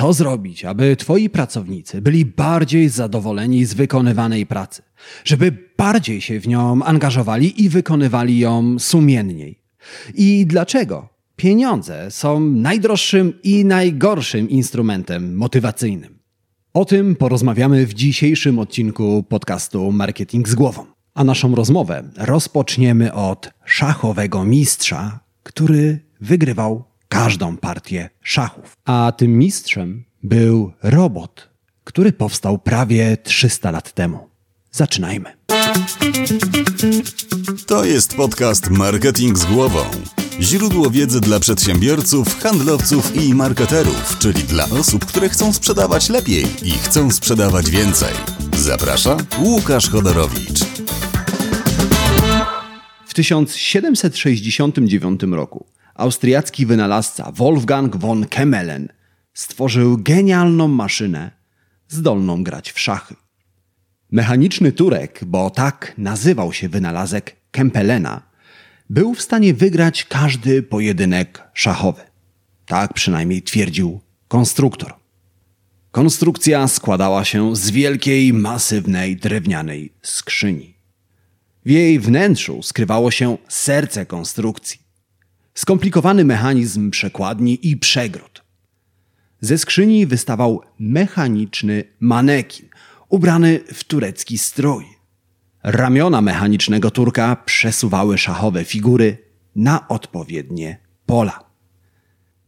co zrobić, aby twoi pracownicy byli bardziej zadowoleni z wykonywanej pracy, żeby bardziej się w nią angażowali i wykonywali ją sumienniej. I dlaczego pieniądze są najdroższym i najgorszym instrumentem motywacyjnym. O tym porozmawiamy w dzisiejszym odcinku podcastu Marketing z głową. A naszą rozmowę rozpoczniemy od szachowego mistrza, który wygrywał każdą partię szachów. A tym mistrzem był robot, który powstał prawie 300 lat temu. Zaczynajmy. To jest podcast Marketing z głową. Źródło wiedzy dla przedsiębiorców, handlowców i marketerów, czyli dla osób, które chcą sprzedawać lepiej i chcą sprzedawać więcej. Zaprasza Łukasz Chodorowicz. W 1769 roku austriacki wynalazca Wolfgang von Kemmelen stworzył genialną maszynę zdolną grać w szachy. Mechaniczny Turek, bo tak nazywał się wynalazek Kempelena, był w stanie wygrać każdy pojedynek szachowy. Tak przynajmniej twierdził konstruktor. Konstrukcja składała się z wielkiej, masywnej, drewnianej skrzyni. W jej wnętrzu skrywało się serce konstrukcji. Skomplikowany mechanizm przekładni i przegród. Ze skrzyni wystawał mechaniczny manekin, ubrany w turecki strój. Ramiona mechanicznego Turka przesuwały szachowe figury na odpowiednie pola.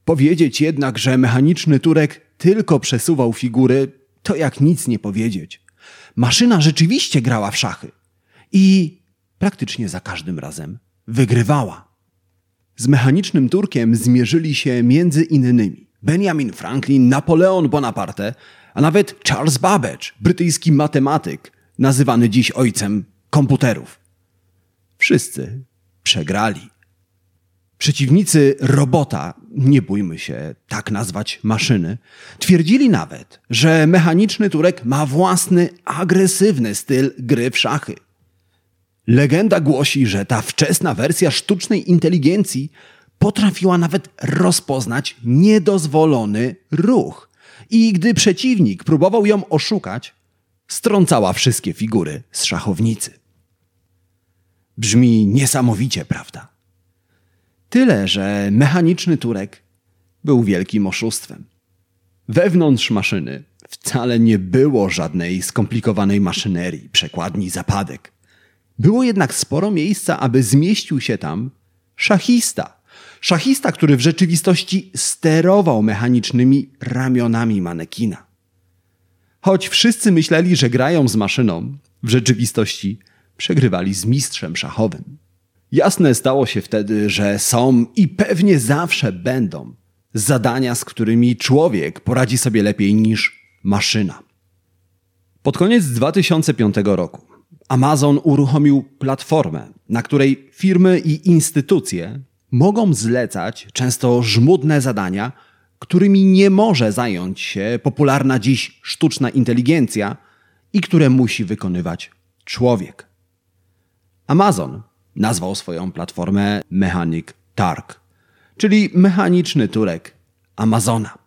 Powiedzieć jednak, że mechaniczny Turek tylko przesuwał figury, to jak nic nie powiedzieć. Maszyna rzeczywiście grała w szachy i praktycznie za każdym razem wygrywała. Z mechanicznym Turkiem zmierzyli się między innymi Benjamin Franklin, Napoleon Bonaparte, a nawet Charles Babbage, brytyjski matematyk, nazywany dziś ojcem komputerów. Wszyscy przegrali. Przeciwnicy robota, nie bójmy się tak nazwać maszyny, twierdzili nawet, że mechaniczny Turek ma własny, agresywny styl gry w szachy. Legenda głosi, że ta wczesna wersja sztucznej inteligencji potrafiła nawet rozpoznać niedozwolony ruch. I gdy przeciwnik próbował ją oszukać, strącała wszystkie figury z szachownicy. Brzmi niesamowicie, prawda? Tyle, że mechaniczny Turek był wielkim oszustwem. Wewnątrz maszyny wcale nie było żadnej skomplikowanej maszynerii, przekładni, zapadek. Było jednak sporo miejsca, aby zmieścił się tam szachista. Szachista, który w rzeczywistości sterował mechanicznymi ramionami manekina. Choć wszyscy myśleli, że grają z maszyną, w rzeczywistości przegrywali z mistrzem szachowym. Jasne stało się wtedy, że są i pewnie zawsze będą zadania, z którymi człowiek poradzi sobie lepiej niż maszyna. Pod koniec 2005 roku Amazon uruchomił platformę, na której firmy i instytucje mogą zlecać często żmudne zadania, którymi nie może zająć się popularna dziś sztuczna inteligencja i które musi wykonywać człowiek. Amazon nazwał swoją platformę Mechanic Turk, czyli mechaniczny Turek Amazona.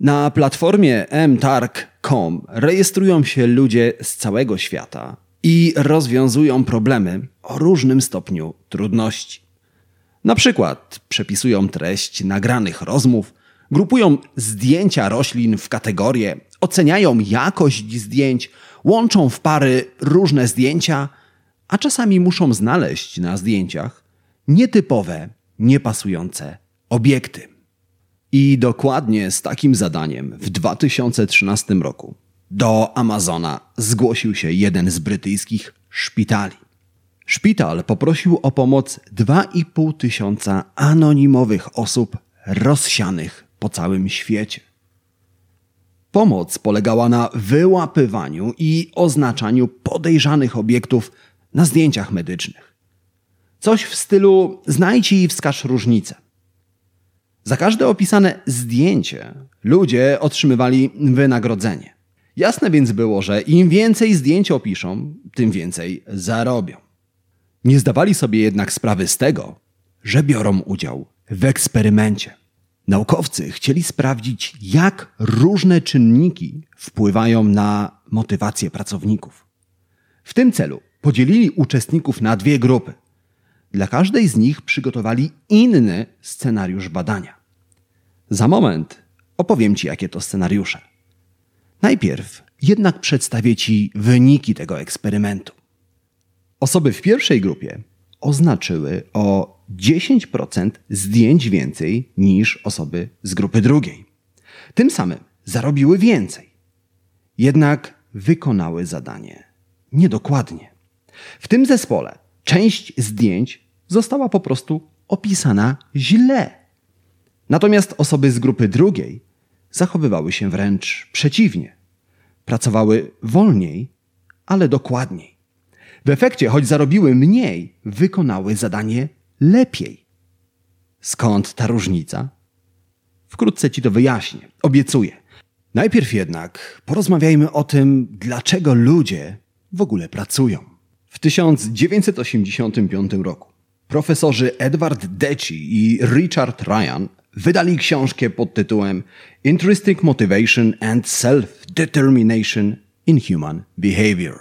Na platformie mtark.com rejestrują się ludzie z całego świata i rozwiązują problemy o różnym stopniu trudności. Na przykład przepisują treść nagranych rozmów, grupują zdjęcia roślin w kategorie, oceniają jakość zdjęć, łączą w pary różne zdjęcia, a czasami muszą znaleźć na zdjęciach nietypowe, niepasujące obiekty. I dokładnie z takim zadaniem w 2013 roku do Amazona zgłosił się jeden z brytyjskich szpitali. Szpital poprosił o pomoc 2,5 tysiąca anonimowych osób rozsianych po całym świecie. Pomoc polegała na wyłapywaniu i oznaczaniu podejrzanych obiektów na zdjęciach medycznych. Coś w stylu znajdź i wskaż różnicę. Za każde opisane zdjęcie ludzie otrzymywali wynagrodzenie. Jasne więc było, że im więcej zdjęć opiszą, tym więcej zarobią. Nie zdawali sobie jednak sprawy z tego, że biorą udział w eksperymencie. Naukowcy chcieli sprawdzić, jak różne czynniki wpływają na motywację pracowników. W tym celu podzielili uczestników na dwie grupy. Dla każdej z nich przygotowali inny scenariusz badania. Za moment opowiem Ci, jakie to scenariusze. Najpierw jednak przedstawię Ci wyniki tego eksperymentu. Osoby w pierwszej grupie oznaczyły o 10% zdjęć więcej niż osoby z grupy drugiej. Tym samym zarobiły więcej. Jednak wykonały zadanie niedokładnie. W tym zespole część zdjęć została po prostu opisana źle. Natomiast osoby z grupy drugiej zachowywały się wręcz przeciwnie. Pracowały wolniej, ale dokładniej. W efekcie, choć zarobiły mniej, wykonały zadanie lepiej. Skąd ta różnica? Wkrótce ci to wyjaśnię, obiecuję. Najpierw jednak porozmawiajmy o tym, dlaczego ludzie w ogóle pracują. W 1985 roku profesorzy Edward Deci i Richard Ryan wydali książkę pod tytułem Intrinsic Motivation and Self-Determination in Human Behavior.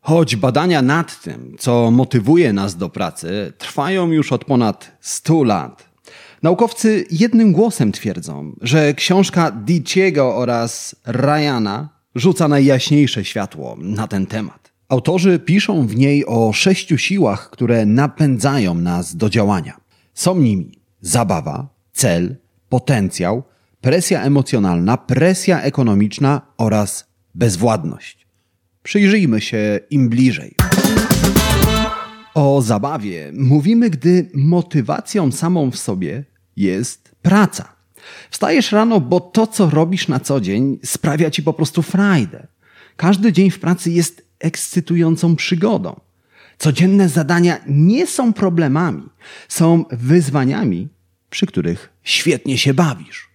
Choć badania nad tym, co motywuje nas do pracy, trwają już od ponad 100 lat, naukowcy jednym głosem twierdzą, że książka Diciego oraz Ryana rzuca najjaśniejsze światło na ten temat. Autorzy piszą w niej o sześciu siłach, które napędzają nas do działania. Są nimi zabawa, cel, potencjał, presja emocjonalna, presja ekonomiczna oraz bezwładność. Przyjrzyjmy się im bliżej. O zabawie mówimy, gdy motywacją samą w sobie jest praca. Wstajesz rano, bo to, co robisz na co dzień, sprawia ci po prostu frajdę. Każdy dzień w pracy jest ekscytującą przygodą. Codzienne zadania nie są problemami, są wyzwaniami, przy których świetnie się bawisz.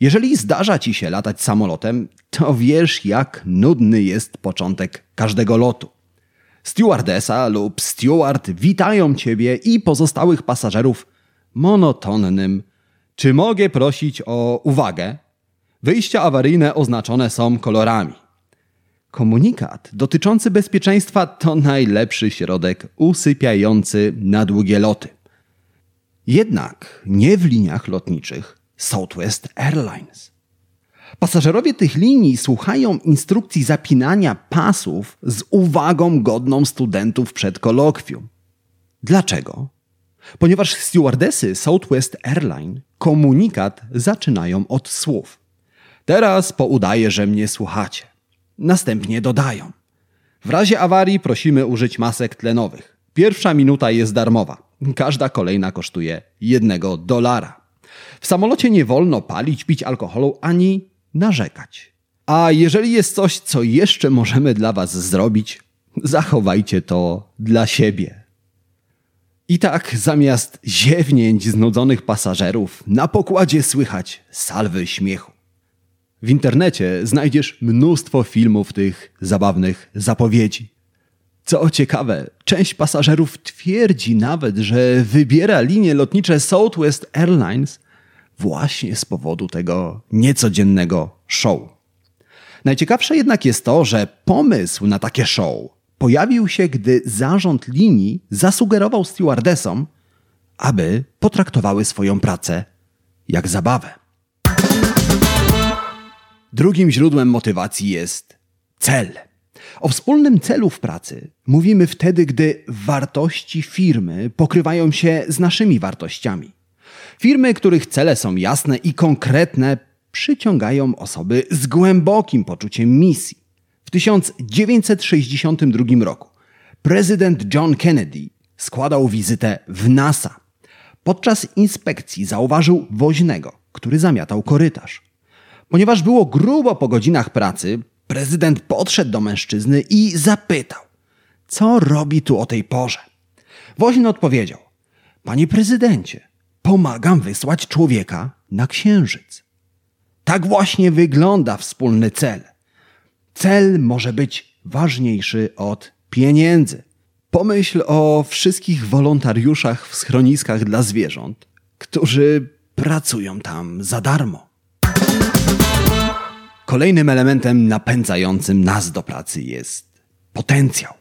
Jeżeli zdarza ci się latać samolotem, to wiesz, jak nudny jest początek każdego lotu. Stewardesa lub steward witają ciebie i pozostałych pasażerów monotonnym. Czy mogę prosić o uwagę? Wyjścia awaryjne oznaczone są kolorami. Komunikat dotyczący bezpieczeństwa to najlepszy środek usypiający na długie loty. Jednak nie w liniach lotniczych Southwest Airlines. Pasażerowie tych linii słuchają instrukcji zapinania pasów z uwagą godną studentów przed kolokwium. Dlaczego? Ponieważ stewardesy Southwest Airline komunikat zaczynają od słów. Teraz poudaję, że mnie słuchacie. Następnie dodają. W razie awarii prosimy użyć masek tlenowych. Pierwsza minuta jest darmowa. Każda kolejna kosztuje jednego dolara. W samolocie nie wolno palić, pić alkoholu ani narzekać. A jeżeli jest coś, co jeszcze możemy dla Was zrobić, zachowajcie to dla siebie. I tak zamiast ziewnięć znudzonych pasażerów, na pokładzie słychać salwy śmiechu. W internecie znajdziesz mnóstwo filmów tych zabawnych zapowiedzi. Co ciekawe, część pasażerów twierdzi nawet, że wybiera linie lotnicze Southwest Airlines właśnie z powodu tego niecodziennego show. Najciekawsze jednak jest to, że pomysł na takie show pojawił się, gdy zarząd linii zasugerował stewardesom, aby potraktowały swoją pracę jak zabawę. Drugim źródłem motywacji jest cel. O wspólnym celu w pracy mówimy wtedy, gdy wartości firmy pokrywają się z naszymi wartościami. Firmy, których cele są jasne i konkretne, przyciągają osoby z głębokim poczuciem misji. W 1962 roku prezydent John Kennedy składał wizytę w NASA. Podczas inspekcji zauważył woźnego, który zamiatał korytarz. Ponieważ było grubo po godzinach pracy, prezydent podszedł do mężczyzny i zapytał, co robi tu o tej porze. Woźny odpowiedział, panie prezydencie, pomagam wysłać człowieka na księżyc. Tak właśnie wygląda wspólny cel. Cel może być ważniejszy od pieniędzy. Pomyśl o wszystkich wolontariuszach w schroniskach dla zwierząt, którzy pracują tam za darmo. Kolejnym elementem napędzającym nas do pracy jest potencjał.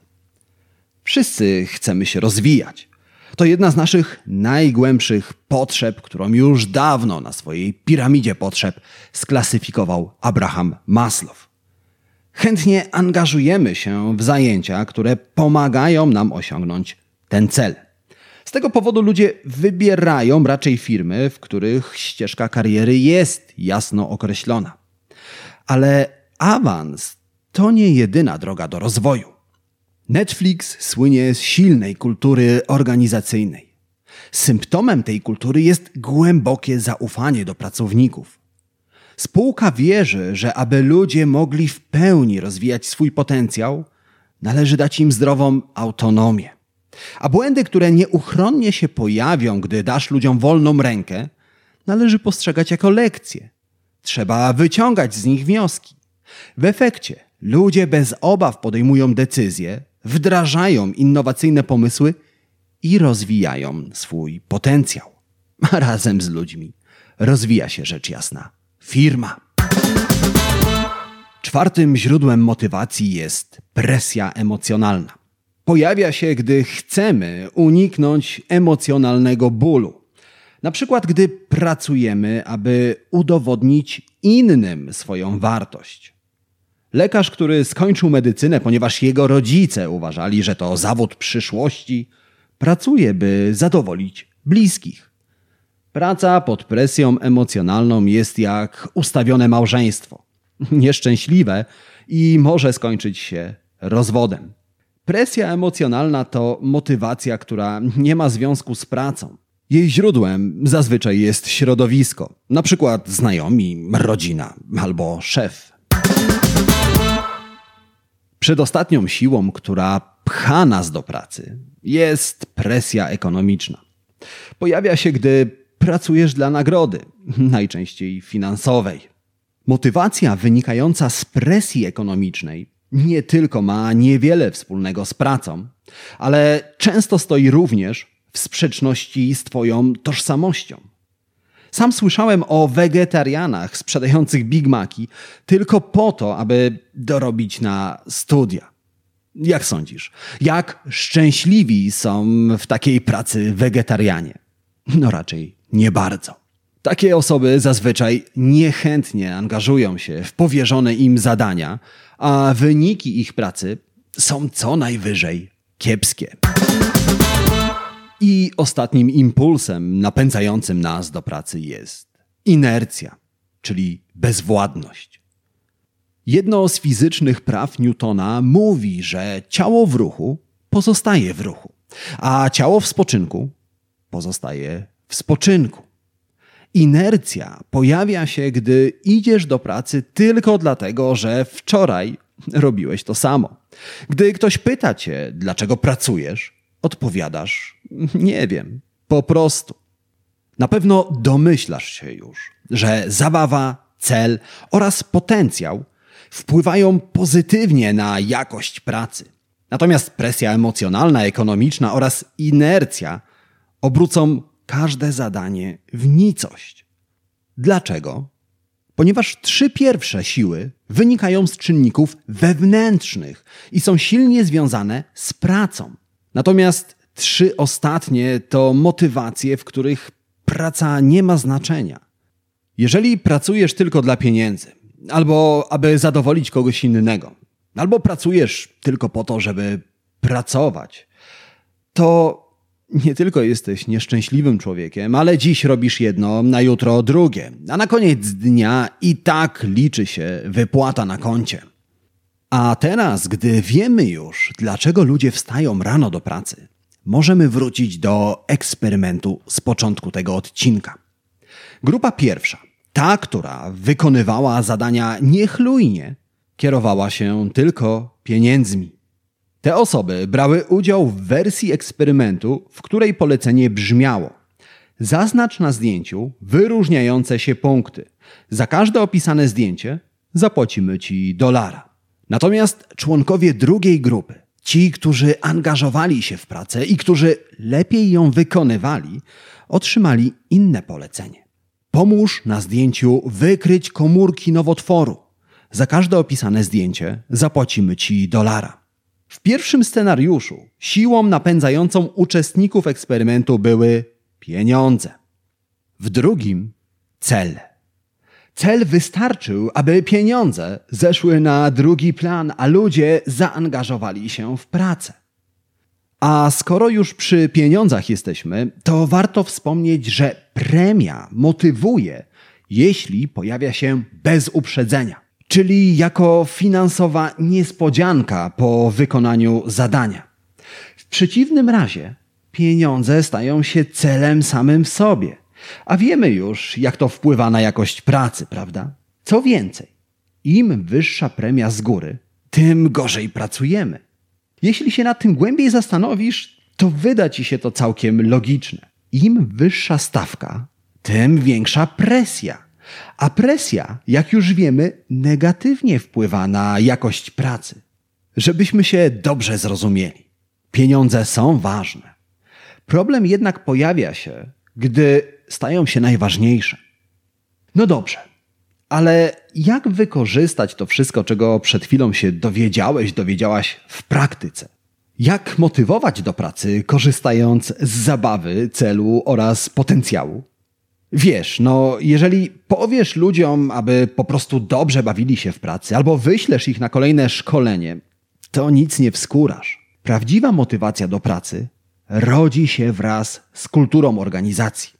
Wszyscy chcemy się rozwijać. To jedna z naszych najgłębszych potrzeb, którą już dawno na swojej piramidzie potrzeb sklasyfikował Abraham Maslow. Chętnie angażujemy się w zajęcia, które pomagają nam osiągnąć ten cel. Z tego powodu ludzie wybierają raczej firmy, w których ścieżka kariery jest jasno określona. Ale awans to nie jedyna droga do rozwoju. Netflix słynie z silnej kultury organizacyjnej. Symptomem tej kultury jest głębokie zaufanie do pracowników. Spółka wierzy, że aby ludzie mogli w pełni rozwijać swój potencjał, należy dać im zdrową autonomię. A błędy, które nieuchronnie się pojawią, gdy dasz ludziom wolną rękę, należy postrzegać jako lekcje. Trzeba wyciągać z nich wnioski. W efekcie ludzie bez obaw podejmują decyzje, wdrażają innowacyjne pomysły i rozwijają swój potencjał. A razem z ludźmi rozwija się rzecz jasna firma. Czwartym źródłem motywacji jest presja emocjonalna. Pojawia się, gdy chcemy uniknąć emocjonalnego bólu. Na przykład, gdy pracujemy, aby udowodnić innym swoją wartość. Lekarz, który skończył medycynę, ponieważ jego rodzice uważali, że to zawód przyszłości, pracuje, by zadowolić bliskich. Praca pod presją emocjonalną jest jak ustawione małżeństwo. Nieszczęśliwe i może skończyć się rozwodem. Presja emocjonalna to motywacja, która nie ma związku z pracą. Jej źródłem zazwyczaj jest środowisko, na przykład znajomi, rodzina albo szef. Przedostatnią siłą, która pcha nas do pracy, jest presja ekonomiczna. Pojawia się, gdy pracujesz dla nagrody, najczęściej finansowej. Motywacja wynikająca z presji ekonomicznej nie tylko ma niewiele wspólnego z pracą, ale często stoi również w sprzeczności z Twoją tożsamością. Sam słyszałem o wegetarianach sprzedających Big Maci tylko po to, aby dorobić na studia. Jak sądzisz, jak szczęśliwi są w takiej pracy wegetarianie? No raczej nie bardzo. Takie osoby zazwyczaj niechętnie angażują się w powierzone im zadania, a wyniki ich pracy są co najwyżej kiepskie. I ostatnim impulsem napędzającym nas do pracy jest inercja, czyli bezwładność. Jedno z fizycznych praw Newtona mówi, że ciało w ruchu pozostaje w ruchu, a ciało w spoczynku pozostaje w spoczynku. Inercja pojawia się, gdy idziesz do pracy tylko dlatego, że wczoraj robiłeś to samo. Gdy ktoś pyta cię, dlaczego pracujesz, odpowiadasz: Nie wiem, po prostu. Na pewno domyślasz się już, że zabawa, cel oraz potencjał wpływają pozytywnie na jakość pracy. Natomiast presja emocjonalna, ekonomiczna oraz inercja obrócą każde zadanie w nicość. Dlaczego? Ponieważ trzy pierwsze siły wynikają z czynników wewnętrznych i są silnie związane z pracą. Natomiast trzy ostatnie to motywacje, w których praca nie ma znaczenia. Jeżeli pracujesz tylko dla pieniędzy, albo aby zadowolić kogoś innego, albo pracujesz tylko po to, żeby pracować, to nie tylko jesteś nieszczęśliwym człowiekiem, ale dziś robisz jedno, na jutro drugie, a na koniec dnia i tak liczy się wypłata na koncie. A teraz, gdy wiemy już, dlaczego ludzie wstają rano do pracy, możemy wrócić do eksperymentu z początku tego odcinka. Grupa pierwsza, ta, która wykonywała zadania niechlujnie, kierowała się tylko pieniędzmi. Te osoby brały udział w wersji eksperymentu, w której polecenie brzmiało: Zaznacz na zdjęciu wyróżniające się punkty. Za każde opisane zdjęcie zapłacimy ci dolara. Natomiast członkowie drugiej grupy, ci, którzy angażowali się w pracę i którzy lepiej ją wykonywali, otrzymali inne polecenie. Pomóż na zdjęciu wykryć komórki nowotworu. Za każde opisane zdjęcie zapłacimy ci dolara. W pierwszym scenariuszu siłą napędzającą uczestników eksperymentu były pieniądze. W drugim cel. Cel wystarczył, aby pieniądze zeszły na drugi plan, a ludzie zaangażowali się w pracę. A skoro już przy pieniądzach jesteśmy, to warto wspomnieć, że premia motywuje, jeśli pojawia się bez uprzedzenia, czyli jako finansowa niespodzianka po wykonaniu zadania. W przeciwnym razie pieniądze stają się celem samym w sobie, a wiemy już, jak to wpływa na jakość pracy, prawda? Co więcej, im wyższa premia z góry, tym gorzej pracujemy. Jeśli się nad tym głębiej zastanowisz, to wyda ci się to całkiem logiczne. Im wyższa stawka, tym większa presja. A presja, jak już wiemy, negatywnie wpływa na jakość pracy. Żebyśmy się dobrze zrozumieli. Pieniądze są ważne. Problem jednak pojawia się, gdy stają się najważniejsze. No dobrze, ale jak wykorzystać to wszystko, czego przed chwilą się dowiedziałeś, dowiedziałaś w praktyce? Jak motywować do pracy, korzystając z zabawy, celu oraz potencjału? Wiesz, no, jeżeli powiesz ludziom, aby po prostu dobrze bawili się w pracy, albo wyślesz ich na kolejne szkolenie, to nic nie wskórasz. Prawdziwa motywacja do pracy rodzi się wraz z kulturą organizacji.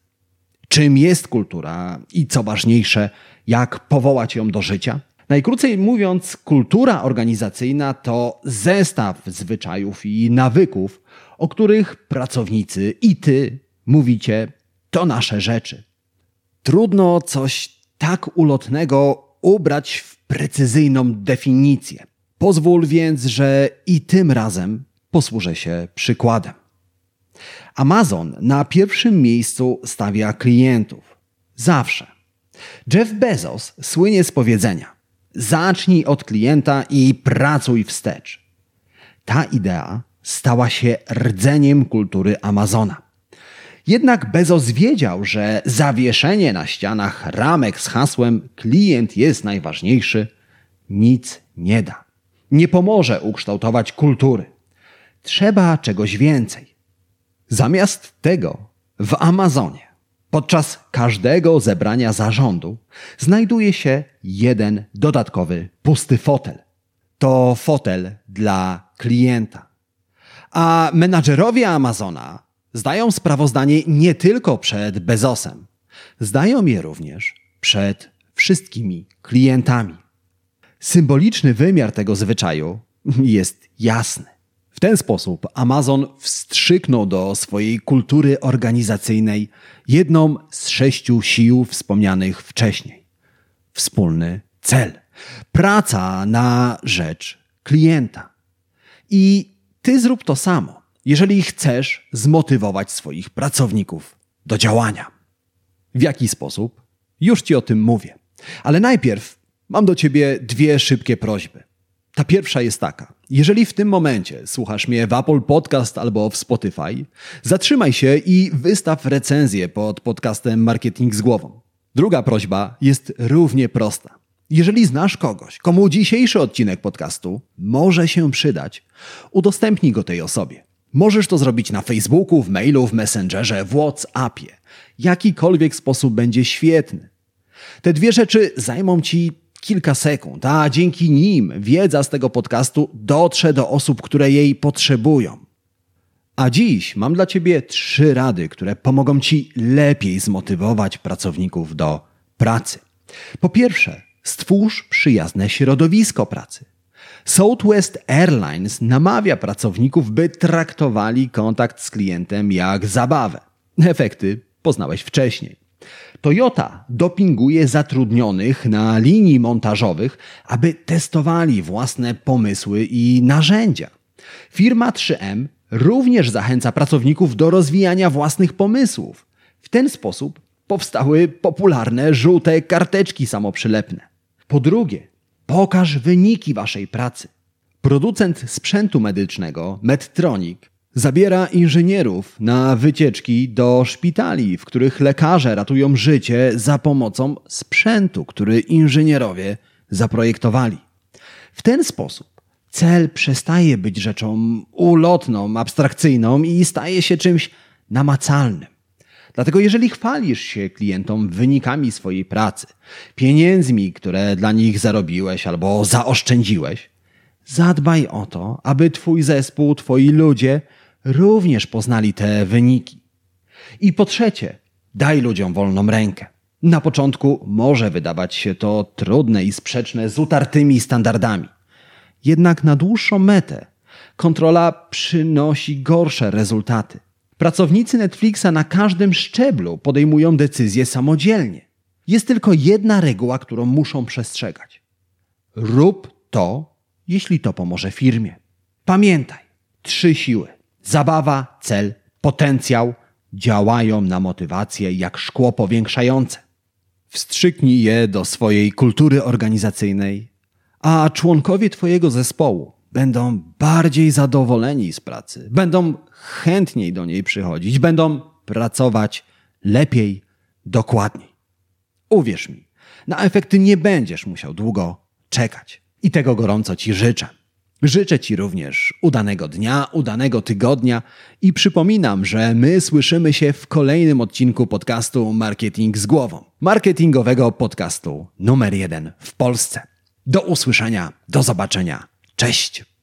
Czym jest kultura i co ważniejsze, jak powołać ją do życia? Najkrócej mówiąc, kultura organizacyjna to zestaw zwyczajów i nawyków, o których pracownicy i ty mówicie, to nasze rzeczy. Trudno coś tak ulotnego ubrać w precyzyjną definicję. Pozwól więc, że i tym razem posłużę się przykładem. Amazon na pierwszym miejscu stawia klientów. Zawsze. Jeff Bezos słynie z powiedzenia: Zacznij od klienta i pracuj wstecz. Ta idea stała się rdzeniem kultury Amazona. Jednak Bezos wiedział, że zawieszenie na ścianach ramek z hasłem klient jest najważniejszy nic nie da. Nie pomoże ukształtować kultury. Trzeba czegoś więcej. Zamiast tego w Amazonie podczas każdego zebrania zarządu znajduje się jeden dodatkowy pusty fotel. To fotel dla klienta. A menadżerowie Amazona zdają sprawozdanie nie tylko przed Bezosem, zdają je również przed wszystkimi klientami. Symboliczny wymiar tego zwyczaju jest jasny. W ten sposób Amazon wstrzyknął do swojej kultury organizacyjnej jedną z sześciu sił wspomnianych wcześniej. Wspólny cel. Praca na rzecz klienta. I ty zrób to samo, jeżeli chcesz zmotywować swoich pracowników do działania. W jaki sposób? Już ci o tym mówię. Ale najpierw mam do ciebie dwie szybkie prośby. Ta pierwsza jest taka. Jeżeli w tym momencie słuchasz mnie w Apple Podcast albo w Spotify, zatrzymaj się i wystaw recenzję pod podcastem Marketing z głową. Druga prośba jest równie prosta. Jeżeli znasz kogoś, komu dzisiejszy odcinek podcastu może się przydać, udostępnij go tej osobie. Możesz to zrobić na Facebooku, w mailu, w Messengerze, w WhatsAppie. Jakikolwiek sposób będzie świetny. Te dwie rzeczy zajmą ci kilka sekund, a dzięki nim wiedza z tego podcastu dotrze do osób, które jej potrzebują. A dziś mam dla Ciebie trzy rady, które pomogą Ci lepiej zmotywować pracowników do pracy. Po pierwsze, stwórz przyjazne środowisko pracy. Southwest Airlines namawia pracowników, by traktowali kontakt z klientem jak zabawę. Efekty poznałeś wcześniej. Toyota dopinguje zatrudnionych na linii montażowych, aby testowali własne pomysły i narzędzia. Firma 3M również zachęca pracowników do rozwijania własnych pomysłów. W ten sposób powstały popularne żółte karteczki samoprzylepne. Po drugie, pokaż wyniki waszej pracy. Producent sprzętu medycznego Medtronic Zabiera inżynierów na wycieczki do szpitali, w których lekarze ratują życie za pomocą sprzętu, który inżynierowie zaprojektowali. W ten sposób cel przestaje być rzeczą ulotną, abstrakcyjną i staje się czymś namacalnym. Dlatego jeżeli chwalisz się klientom wynikami swojej pracy, pieniędzmi, które dla nich zarobiłeś albo zaoszczędziłeś, zadbaj o to, aby twój zespół, twoi ludzie również poznali te wyniki. I po trzecie, daj ludziom wolną rękę. Na początku może wydawać się to trudne i sprzeczne z utartymi standardami. Jednak na dłuższą metę kontrola przynosi gorsze rezultaty. Pracownicy Netflixa na każdym szczeblu podejmują decyzje samodzielnie. Jest tylko jedna reguła, którą muszą przestrzegać. Rób to, jeśli to pomoże firmie. Pamiętaj, trzy siły: zabawa, cel, potencjał działają na motywację jak szkło powiększające. Wstrzyknij je do swojej kultury organizacyjnej, a członkowie Twojego zespołu będą bardziej zadowoleni z pracy, będą chętniej do niej przychodzić, będą pracować lepiej, dokładniej. Uwierz mi, na efekty nie będziesz musiał długo czekać. I tego gorąco Ci życzę. Życzę Ci również udanego dnia, udanego tygodnia i przypominam, że my słyszymy się w kolejnym odcinku podcastu Marketing z głową. Marketingowego podcastu numer jeden w Polsce. Do usłyszenia, do zobaczenia. Cześć!